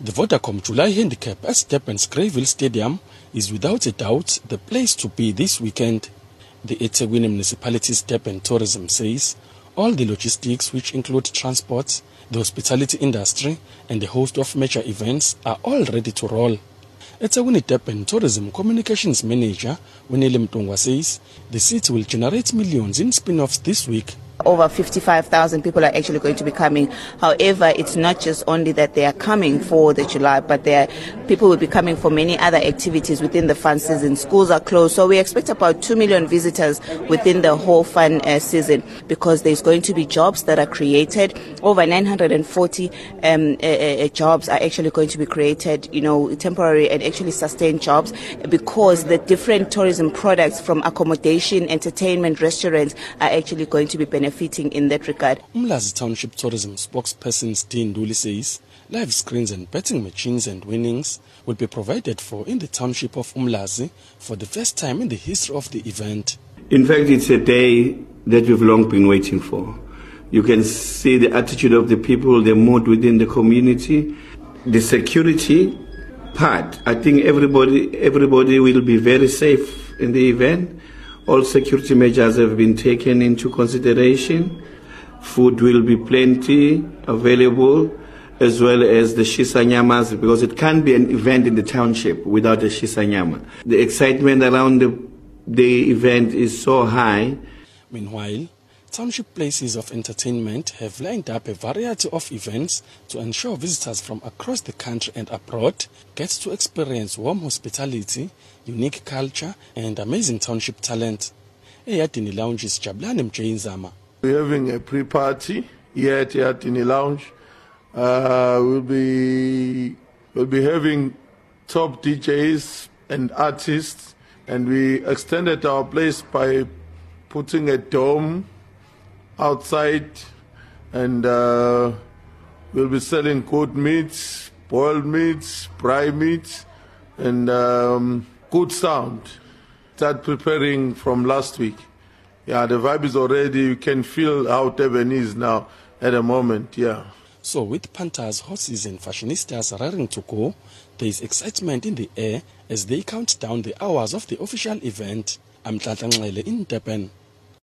The Vodacom July Handicap at Durban's Greyville Stadium is without a doubt the place to be this weekend. The eThekwini Municipality's Durban Tourism says all the logistics which include transport, the hospitality industry and a host of major events are all ready to roll. eThekwini Durban Tourism Communications Manager Winele Mtungwa says the city will generate millions in spin-offs this week over 55,000 people are actually going to be coming. However, it's not just only that they are coming for the July, but there people will be coming for many other activities within the fun season. Schools are closed, so we expect about 2 million visitors within the whole fun uh, season because there's going to be jobs that are created. Over 940 um, uh, uh, jobs are actually going to be created, you know, temporary and actually sustained jobs because the different tourism products from accommodation, entertainment, restaurants are actually going to be benefiting benefiting in that regard. Umlazi Township Tourism spokesperson Steen Duli says live screens and betting machines and winnings will be provided for in the township of Umlazi for the first time in the history of the event. In fact, it's a day that we've long been waiting for. You can see the attitude of the people, the mood within the community, the security part. I think everybody everybody will be very safe in the event. All security measures have been taken into consideration. Food will be plenty available, as well as the shisanyamas, because it can't be an event in the township without a shisanyama. The excitement around the, the event is so high. Meanwhile, township places of entertainment have lined up a variety of events to ensure visitors from across the country and abroad get to experience warm hospitality, unique culture and amazing township talent. Eyadini Lounge is Jabulani Mjayinzama. We're having a pre-party here at Eyadini Lounge. Uh, we'll be we'll be having top DJs and artists, and we extended our place by putting a dome outside, and uh, we'll be selling good meats, boiled meats, prime meats, and um, good sound. Start preparing from last week. Yeah, the vibe is already, you can feel how Durban is now at the moment, yeah. So with panthers, horses and fashionistas raring to go, there is excitement in the air as they count down the hours of the official event. I'm Nhlanhla in Durban.